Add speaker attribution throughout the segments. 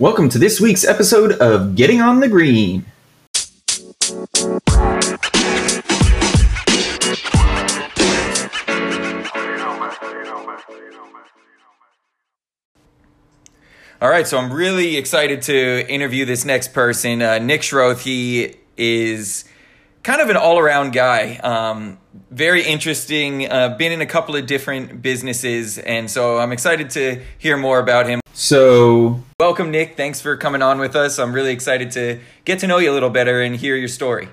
Speaker 1: Welcome to this week's episode of Getting on the Green. All right, so I'm really excited to interview this next person, uh, Nick Schroth. He is kind of an all around guy. Um, very interesting. Uh, been in a couple of different businesses, and so I'm excited to hear more about him. So, welcome, Nick. Thanks for coming on with us. I'm really excited to get to know you a little better and hear your story.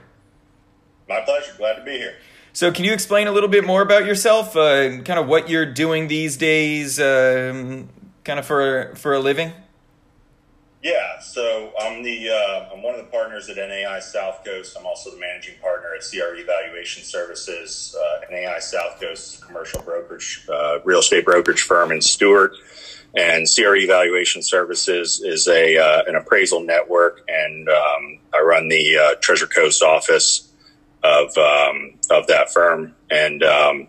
Speaker 2: My pleasure. Glad to be here.
Speaker 1: So, can you explain a little bit more about yourself? Uh, kind of what you're doing these days, um, kind of for for a living.
Speaker 2: Yeah, so I'm the uh, I'm one of the partners at NAI South Coast. I'm also the managing partner at CRE Valuation Services. Uh, NAI South Coast is a commercial brokerage, uh, real estate brokerage firm in Stuart, and CRE Valuation Services is a uh, an appraisal network, and um, I run the uh, Treasure Coast office of um, of that firm. And um,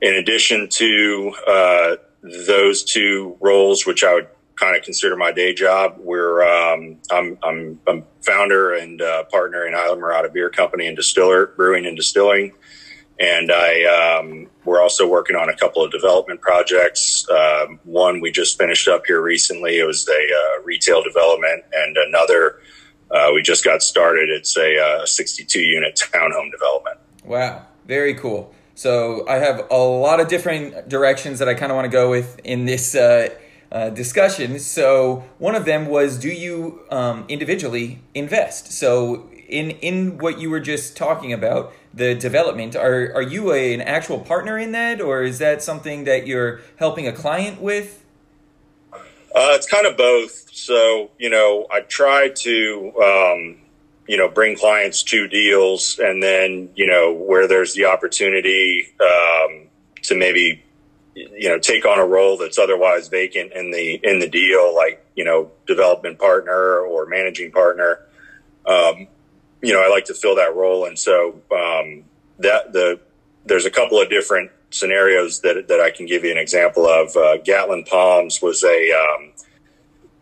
Speaker 2: in addition to uh, those two roles, which I would kind of consider my day job. We're um, I'm, I'm, I'm founder and uh, partner in Islamorada Beer Company and Distiller Brewing and Distilling, and I um, we're also working on a couple of development projects. Um, one we just finished up here recently. It was a uh, retail development, and another uh, we just got started. It's a uh, 62 unit townhome development.
Speaker 1: Wow, very cool. So I have a lot of different directions that I kind of want to go with in this uh, uh, discussions. So one of them was, do you um, individually invest? So in in what you were just talking about, the development, are are you a, an actual partner in that, or is that something that you're helping a client with?
Speaker 2: Uh, it's kind of both. So you know, I try to. Um, you know, bring clients to deals, and then you know where there's the opportunity um, to maybe you know take on a role that's otherwise vacant in the in the deal, like you know development partner or managing partner. Um, you know, I like to fill that role, and so um, that the there's a couple of different scenarios that that I can give you an example of. Uh, Gatlin Palms was a um,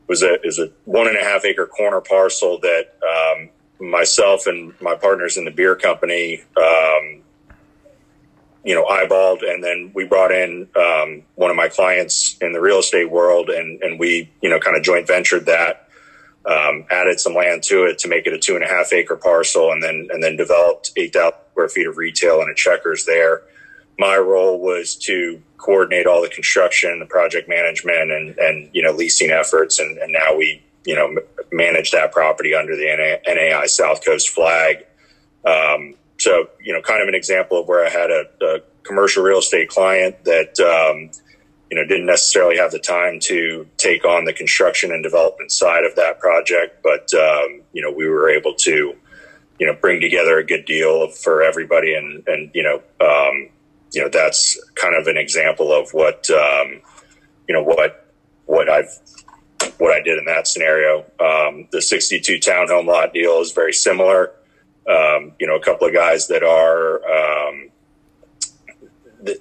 Speaker 2: was a is a one and a half acre corner parcel that um, myself and my partners in the beer company um, you know, eyeballed, and then we brought in um, one of my clients in the real estate world, and and we, you know, kind of joint ventured that, um, added some land to it to make it a two and a half acre parcel, and then and then developed eight thousand square feet of retail and a checkers there. My role was to coordinate all the construction, the project management, and and you know leasing efforts, and, and now we you know manage that property under the NAI South Coast flag. Um, so, you know, kind of an example of where I had a, a commercial real estate client that, um, you know, didn't necessarily have the time to take on the construction and development side of that project, but, um, you know, we were able to, you know, bring together a good deal for everybody. And, and, you know, um, you know, that's kind of an example of what, um, you know, what, what I've, what I did in that scenario. Um, the 62 townhome lot deal is very similar um, you know, a couple of guys that are, um,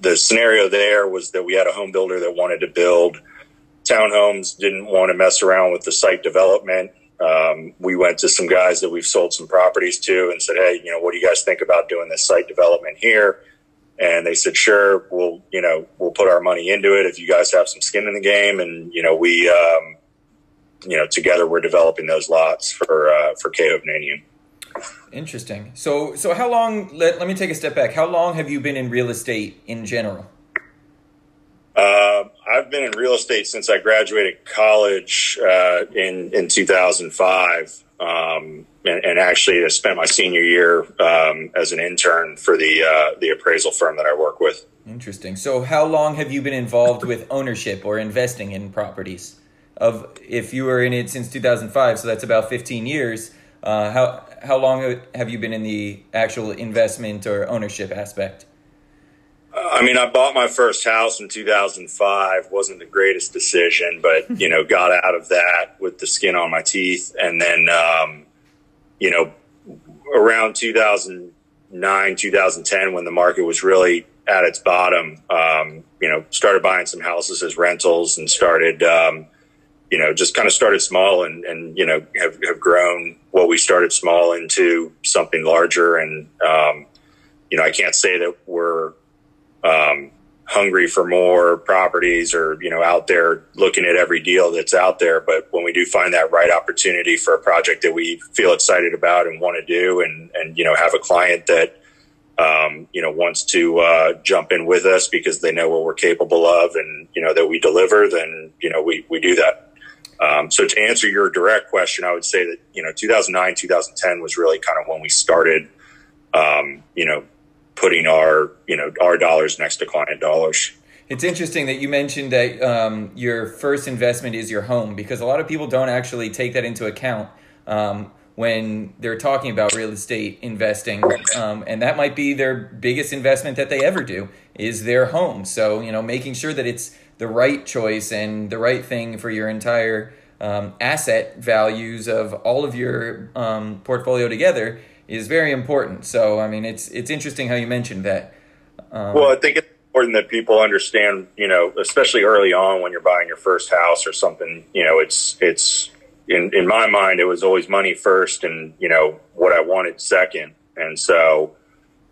Speaker 2: the, scenario there was that we had a home builder that wanted to build townhomes, didn't want to mess around with the site development. Um, we went to some guys that we've sold some properties to and said, Hey, you know, what do you guys think about doing this site development here? And they said, sure, we'll, you know, we'll put our money into it if you guys have some skin in the game. And, you know, we, um, you know, together we're developing those lots for, uh, for Cato Vanadium.
Speaker 1: Interesting. So, so how long? Let, let me take a step back. How long have you been in real estate in general?
Speaker 2: Uh, I've been in real estate since I graduated college uh, in in 2005, um, and, and, actually I spent my senior year um, as an intern for the uh, the appraisal firm that I work with.
Speaker 1: Interesting. So, how long have you been involved with ownership or investing in properties? Of if you were in it since 2005, so that's about 15 years. Uh, how how long have you been in the actual investment or ownership aspect?
Speaker 2: I mean, I bought my first house in 2005. wasn't the greatest decision, but you know, got out of that with the skin on my teeth, and then um, you know, around 2009, 2010, when the market was really at its bottom, um, you know, started buying some houses as rentals and started. Um, you know, just kind of started small and, and you know, have, have grown what we started small into something larger. And, um, you know, I can't say that we're um, hungry for more properties or, you know, out there looking at every deal that's out there. But when we do find that right opportunity for a project that we feel excited about and want to do and, and, you know, have a client that, um, you know, wants to uh, jump in with us because they know what we're capable of and, you know, that we deliver, then, you know, we, we do that. Um, so to answer your direct question, I would say that, you know, 2009, 2010 was really kind of when we started, um, you know, putting our, you know, our dollars next to client dollars.
Speaker 1: It's interesting that you mentioned that um, your first investment is your home because a lot of people don't actually take that into account. Um, when they're talking about real estate investing um, and that might be their biggest investment that they ever do is their home so you know making sure that it's the right choice and the right thing for your entire um, asset values of all of your um, portfolio together is very important so i mean it's it's interesting how you mentioned that
Speaker 2: um, well i think it's important that people understand you know especially early on when you're buying your first house or something you know it's it's in in my mind, it was always money first, and you know what I wanted second. And so,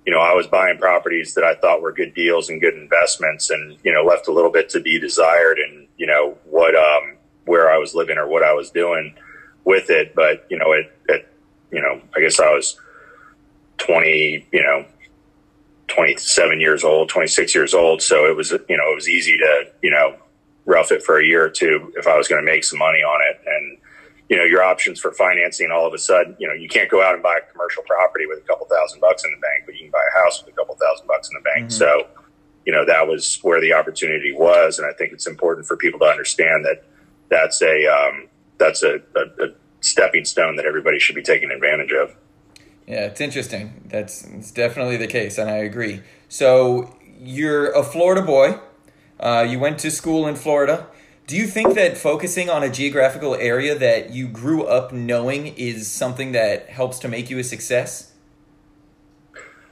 Speaker 2: you know, I was buying properties that I thought were good deals and good investments, and you know, left a little bit to be desired, and you know what um, where I was living or what I was doing with it. But you know, it, it you know, I guess I was twenty, you know, 27 years old, 26 years old. So it was, you know, it was easy to, you know, rough it for a year or two if I was going to make some money on it. And, you know, your options for financing all of a sudden, you know, you can't go out and buy a commercial property with a couple thousand bucks in the bank, buy a house with a couple thousand bucks in the bank. Mm-hmm. So, you know, that was where the opportunity was. And I think it's important for people to understand that that's a, um, that's a, a, a stepping stone that everybody should be taking advantage of.
Speaker 1: Yeah, it's interesting. That's it's definitely the case, and I agree. So you're a Florida boy. Uh, you went to school in Florida. Do you think that focusing on a geographical area that you grew up knowing is something that helps to make you a success?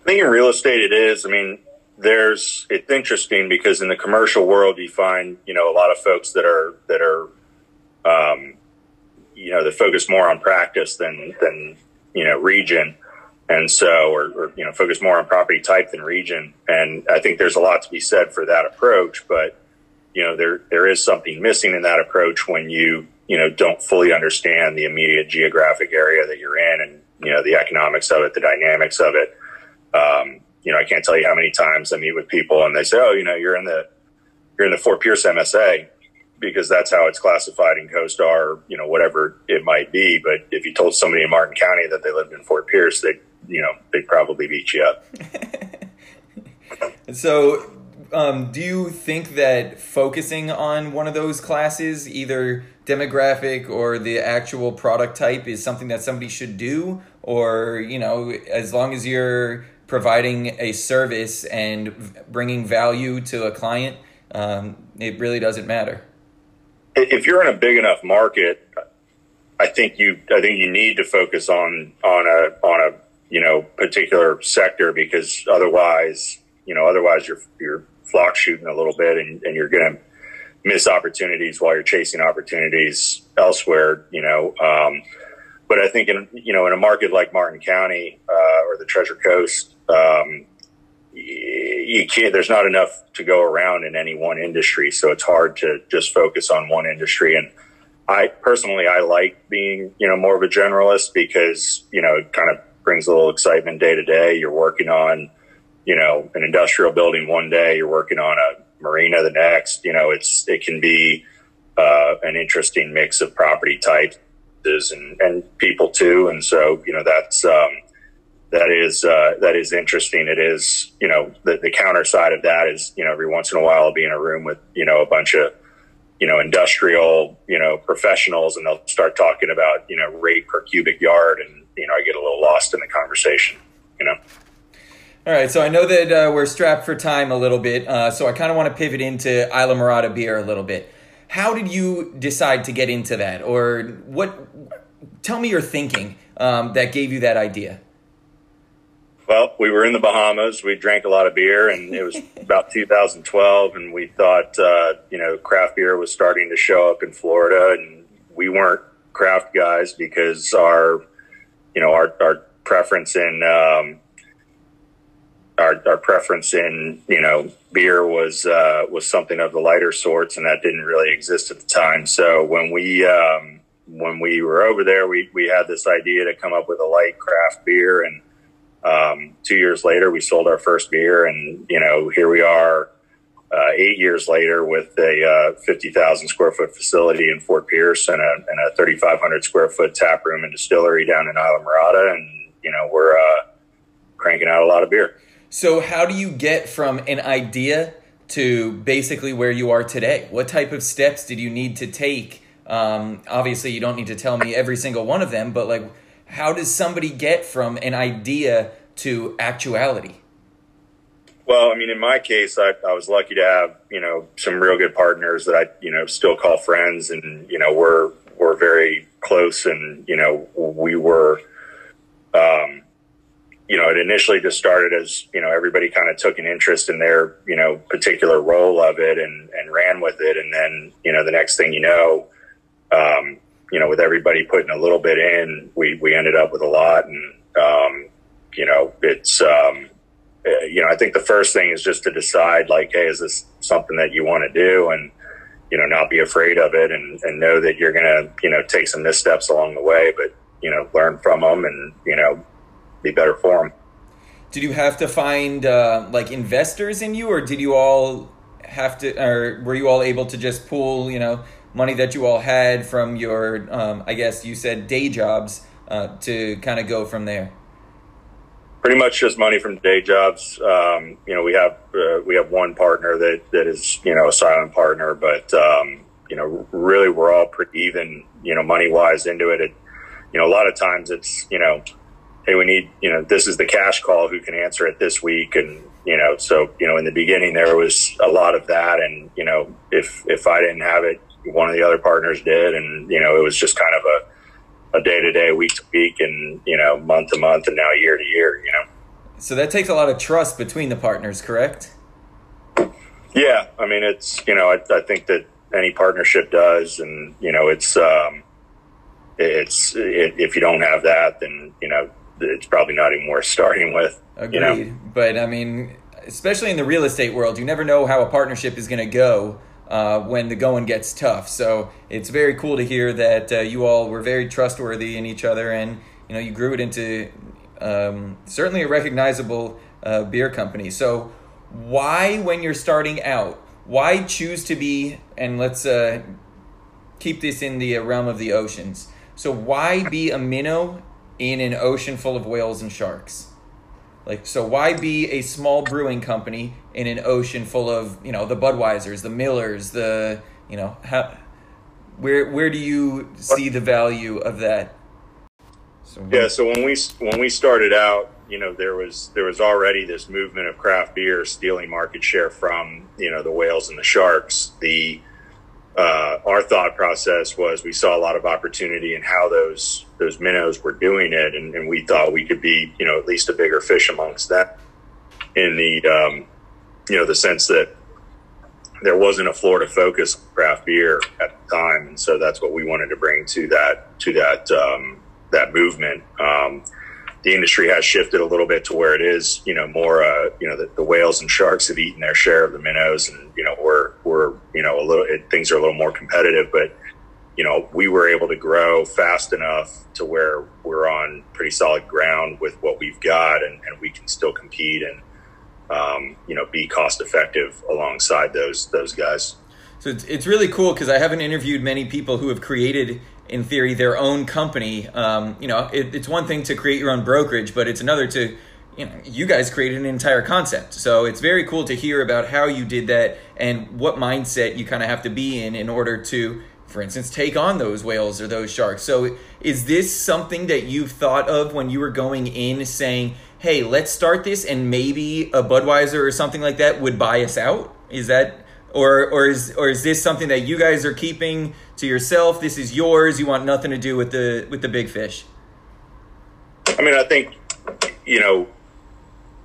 Speaker 2: I think in real estate it is. I mean, there's it's interesting because in the commercial world you find you know a lot of folks that are that are um, you know that focus more on practice than than you know region and so or, or you know focus more on property type than region and i think there's a lot to be said for that approach but you know, there, there is something missing in that approach when you, you know, don't fully understand the immediate geographic area that you're in and, you know, the economics of it, the dynamics of it. Um, you know, I can't tell you how many times I meet with people and they say, oh, you know, you're in the, you're in the Fort Pierce MSA because that's how it's classified in CoStar, you know, whatever it might be. But if you told somebody in Martin County that they lived in Fort Pierce, they, you know, they'd probably beat you up.
Speaker 1: so um, do you think that focusing on one of those classes, either demographic or the actual product type, is something that somebody should do? Or, you know, as long as you're providing a service and bringing value to a client, um, it really doesn't matter.
Speaker 2: If you're in a big enough market, I think you I think you need to focus on on a on a you know particular sector because otherwise you know otherwise you're you're flock shooting a little bit and, and you're going to miss opportunities while you're chasing opportunities elsewhere, you know. Um, but I think in, you know, in a market like Martin County, uh, or the Treasure Coast, um, you can't, there's not enough to go around in any one industry. So it's hard to just focus on one industry. And I personally, I like being, you know, more of a generalist because, you know, it kind of brings a little excitement day to day. You're working on, you know, an industrial building one day, you're working on a marina the next. You know, it's it can be uh, an interesting mix of property types and and people too. And so, you know, that's um, that is uh, that is interesting. It is, you know, the, the counter side of that is, you know, every once in a while I'll be in a room with, you know, a bunch of you know, industrial, you know, professionals and they'll start talking about, you know, rate per cubic yard. And, you know, I get a little lost in the conversation, you know.
Speaker 1: All right, so I know that uh, we're strapped for time a little bit, uh, so I kind of want to pivot into Islamorada beer a little bit. How did you decide to get into that, or what? Tell me your thinking um, that gave you that idea.
Speaker 2: Well, we were in the Bahamas. We drank a lot of beer, and it was about 2012, and we thought, uh, you know, craft beer was starting to show up in Florida, and we weren't craft guys because our, you know, our, our preference in, um, our, our preference in, you know, beer was, uh, was something of the lighter sorts and that didn't really exist at the time. So when we, um, when we were over there, we, we had this idea to come up with a light craft beer. And, um, two years later, we sold our first beer and, you know, here we are, uh, eight years later with a uh, 50,000 square foot facility in Fort Pierce and a, and a 3,500 square foot tap room and distillery down in Islamorada. And, you know, we're uh, cranking out a lot of beer.
Speaker 1: So, how do you get from an idea to basically where you are today? What type of steps did you need to take? Um, obviously, you don't need to tell me every single one of them, but like, how does somebody get from an idea to actuality?
Speaker 2: Well, I mean, in my case, I, I was lucky to have you know some real good partners that I you know still call friends, and you know we're we're very close, and you know we were, um, you know, it initially just started as you know everybody kind of took an interest in their you know particular role of it and and ran with it, and then you know the next thing you know, um, you know, with everybody putting a little bit in, we we ended up with a lot, and um, you know, it's um, uh, you know, I think the first thing is just to decide like, hey, is this something that you want to do? And, you know, not be afraid of it and, and know that you're going to, you know, take some missteps along the way, but, you know, learn from them and, you know, be better for them.
Speaker 1: Did you have to find uh, like investors in you or did you all have to, or were you all able to just pool, you know, money that you all had from your, um, I guess you said day jobs uh, to kind of go from there?
Speaker 2: pretty much just money from day jobs. Um, you know, we have uh, we have one partner that that is you know a silent partner, but um, you know, really we're all pretty even. You know, money wise into it. it. You know, a lot of times it's you know, hey, we need you know this is the cash call. Who can answer it this week? And you know, so you know, in the beginning there was a lot of that, and you know, if if I didn't have it, one of the other partners did, and you know, it was just kind of a a day to day, week to week, and you know, month to month, and now year to year. You know.
Speaker 1: So that takes a lot of trust between the partners, correct?
Speaker 2: Yeah, I mean, it's you know, I, I think that any partnership does, and you know, it's um, it's it, if you don't have that, then you know, it's probably not even worth starting with.
Speaker 1: Agreed.
Speaker 2: You know?
Speaker 1: But I mean, especially in the real estate world, you never know how a partnership is going to go uh, when the going gets tough. So it's very cool to hear that uh, you all were very trustworthy in each other, and you know you grew it into um, certainly a recognizable uh, beer company. So why, when you're starting out, why choose to be? And let's uh, keep this in the realm of the oceans. So why be a minnow in an ocean full of whales and sharks? Like, so why be a small brewing company in an ocean full of, you know, the Budweisers, the Millers, the, you know, how, where where do you see the value of that?
Speaker 2: So, yeah, so when we when we started out, you know, there was there was already this movement of craft beer stealing market share from you know the whales and the sharks. The uh, our thought process was we saw a lot of opportunity in how those those minnows were doing it, and, and we thought we could be you know at least a bigger fish amongst that. In the um, you know the sense that there wasn't a Florida focus craft beer at the time, and so that's what we wanted to bring to that to that um, that movement. Um, the industry has shifted a little bit to where it is, you know, more, uh, you know, the, the, whales and sharks have eaten their share of the minnows, and you know, you know a little it, things are a little more competitive, but you know, we were able to grow fast enough to where we're on pretty solid ground with what we've got, and, and we can still compete and um, you know be cost effective alongside those those guys.
Speaker 1: So it's, it's really cool because I haven't interviewed many people who have created in theory, their own company. Um, you know, it, it's one thing to create your own brokerage, but it's another to, you know, you guys created an entire concept. So it's very cool to hear about how you did that and what mindset you kind of have to be in in order to, for instance, take on those whales or those sharks. So is this something that you've thought of when you were going in saying, hey, let's start this and maybe a Budweiser or something like that would buy us out? Is that or or is or is this something that you guys are keeping to yourself? This is yours. You want nothing to do with the with the big fish.
Speaker 2: I mean, I think you know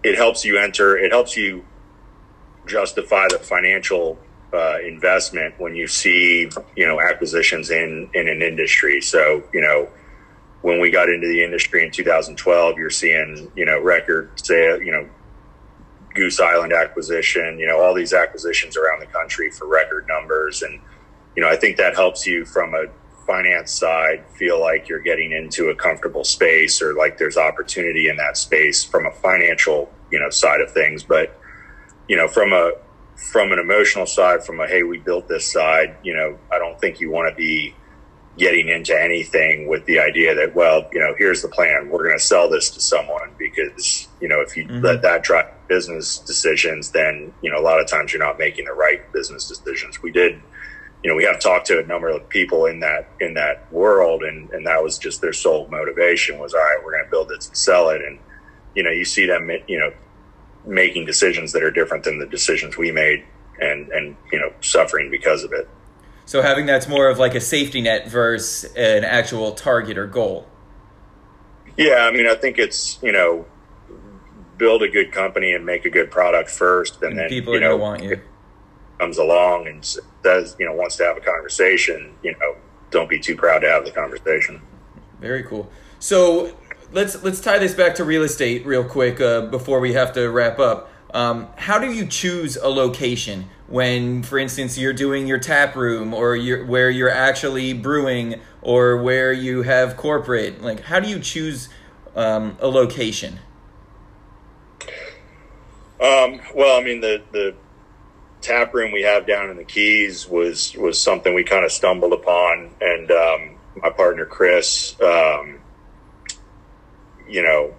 Speaker 2: it helps you enter. It helps you justify the financial uh, investment when you see you know acquisitions in in an industry. So you know when we got into the industry in 2012, you're seeing you know record sale, you know Goose Island acquisition, you know all these acquisitions around the country for record numbers, and you know I think that helps you from a finance side feel like you're getting into a comfortable space or like there's opportunity in that space from a financial you know side of things. But you know from a from an emotional side from a hey we built this side you know i don't think you want to be getting into anything with the idea that well you know here's the plan. We're going to sell this to someone because you know if you mm-hmm. let that drive business decisions then you know a lot of times you're not making the right business decisions. We did you know, we have talked to a number of people in that in that world, and and that was just their sole motivation was, all right, we're going to build it and sell it, and you know, you see them, you know, making decisions that are different than the decisions we made, and and you know, suffering because of it.
Speaker 1: So having that's more of like a safety net versus an actual target or goal.
Speaker 2: Yeah, I mean, I think it's you know, build a good company and make a good product first, and, and then
Speaker 1: people
Speaker 2: you
Speaker 1: know want you
Speaker 2: comes along and does you know wants to have a conversation, you know, don't be too proud to have the conversation.
Speaker 1: Very cool. So let's let's tie this back to real estate real quick uh, before we have to wrap up. Um, how do you choose a location when, for instance, you're doing your tap room or you're, where you're actually brewing or where you have corporate? Like, how do you choose um, a location?
Speaker 2: Um, well, I mean, the, the tap room we have down in the Keys was was something we kind of stumbled upon, and um, my partner Chris, um, you know,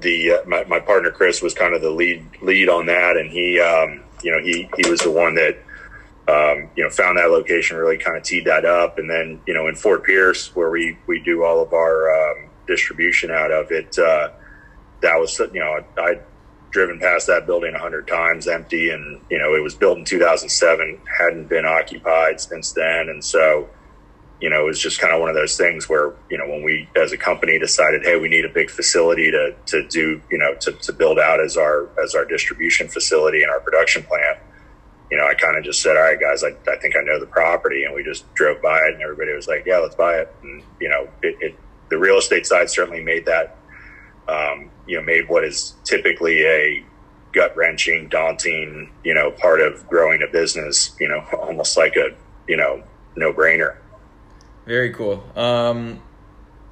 Speaker 2: the uh, my, my partner Chris was kind of the lead lead on that, and he, um, you know, he he was the one that. Um, you know, found that location, really kind of teed that up, and then you know, in Fort Pierce, where we we do all of our um, distribution out of it, uh, that was you know, I driven past that building a hundred times empty. And you know it was built in 2007 hadn't been occupied since then. And so you know it was just kind of one of those things where you know when we as a company decided hey we need a big facility to to do you know to, to build out as our as our distribution facility and our production plant you know i kind of just said all right guys I, I think i know the property and we just drove by it and everybody was like yeah let's buy it and you know it, it the real estate side certainly made that um, you know, made what is typically a gut wrenching, daunting, you know, part of growing a business, you know, almost like a, you know, no brainer.
Speaker 1: Very cool. Um,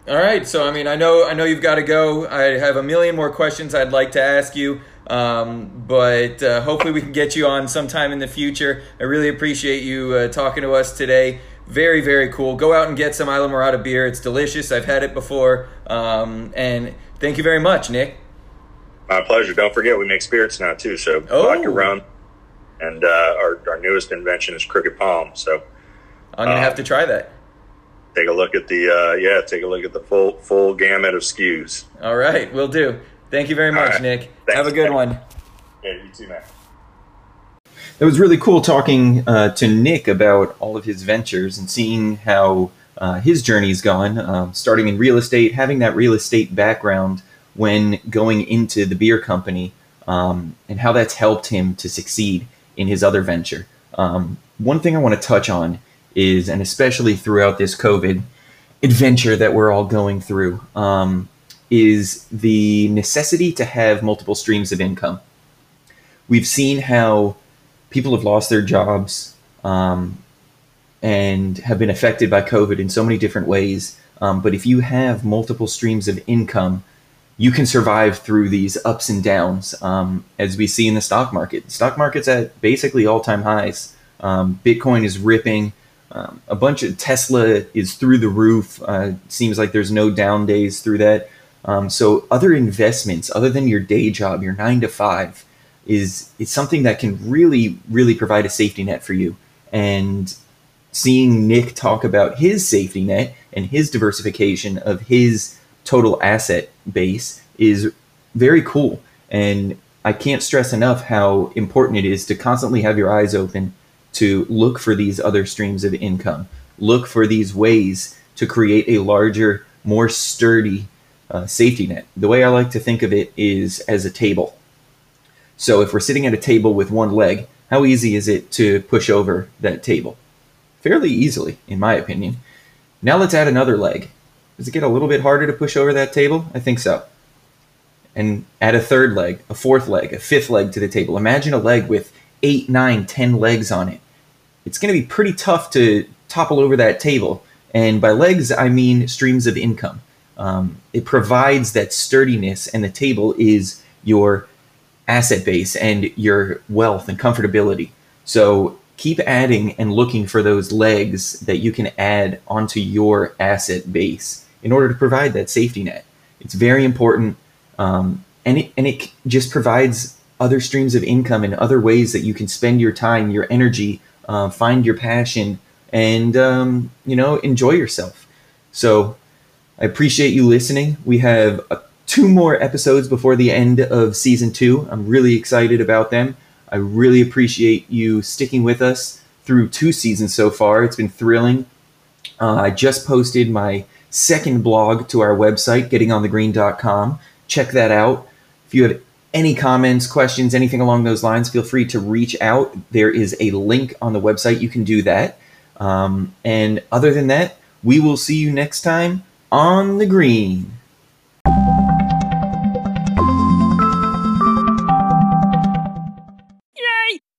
Speaker 1: all right. So, I mean, I know, I know you've got to go. I have a million more questions I'd like to ask you. Um, but uh, hopefully we can get you on sometime in the future. I really appreciate you uh, talking to us today. Very, very cool. Go out and get some Islamorada beer. It's delicious. I've had it before. Um, and Thank you very much, Nick.
Speaker 2: My pleasure. Don't forget, we make spirits now too. So oh. vodka rum, and uh, our our newest invention is Crooked Palm. So
Speaker 1: I'm gonna um, have to try that.
Speaker 2: Take a look at the uh, yeah. Take a look at the full full gamut of SKUs.
Speaker 1: All right, we'll do. Thank you very much, right. Nick. Thanks, have a good man. one.
Speaker 2: Yeah, you too, man.
Speaker 1: It was really cool talking uh, to Nick about all of his ventures and seeing how uh, his journey's gone, um, starting in real estate, having that real estate background when going into the beer company, um, and how that's helped him to succeed in his other venture. Um, one thing I want to touch on is, and especially throughout this COVID adventure that we're all going through, um, is the necessity to have multiple streams of income. We've seen how people have lost their jobs. Um, and have been affected by COVID in so many different ways. Um, but if you have multiple streams of income, you can survive through these ups and downs, um, as we see in the stock market. The stock market's at basically all time highs. Um, Bitcoin is ripping. Um, a bunch of Tesla is through the roof. Uh, seems like there's no down days through that. Um, so other investments, other than your day job, your nine to five, is is something that can really, really provide a safety net for you. And seeing Nick talk about his safety net and his diversification of his total asset base is very cool. And I can't stress enough how important it is to constantly have your eyes open to look for these other streams of income, look for these ways to create a larger, more sturdy uh, safety net. The way I like to think of it is as a table. So if we're sitting at a table with one leg, how easy is it to push over that table? Fairly easily, in my opinion. Now let's add another leg. Does it get a little bit harder to push over that table? I think so. And add a third leg, a fourth leg, a fifth leg to the table. Imagine a leg with eight, nine, ten legs on it. It's going to be pretty tough to topple over that table. And by legs, I mean streams of income. Um, it provides that sturdiness, and the table is your asset base and your wealth and comfortability. So keep adding and looking for those legs that you can add onto your asset base in order to provide that safety net. It's very important, um, and it and it just provides other streams of income and other ways that you can spend your time, your energy, uh, find your passion, and um, you know enjoy yourself. So I appreciate you listening. We have uh, two more episodes before the end of season two. I'm really excited about them. I really appreciate you sticking with us through two seasons so far. It's been thrilling. Uh, I just posted my second blog to our website, gettingonthegreen.com. Check that out. If you have any comments, questions, anything along those lines, feel free to reach out. There is a link on the website. You can do that. Um, and other than that, we will see you next time on the green.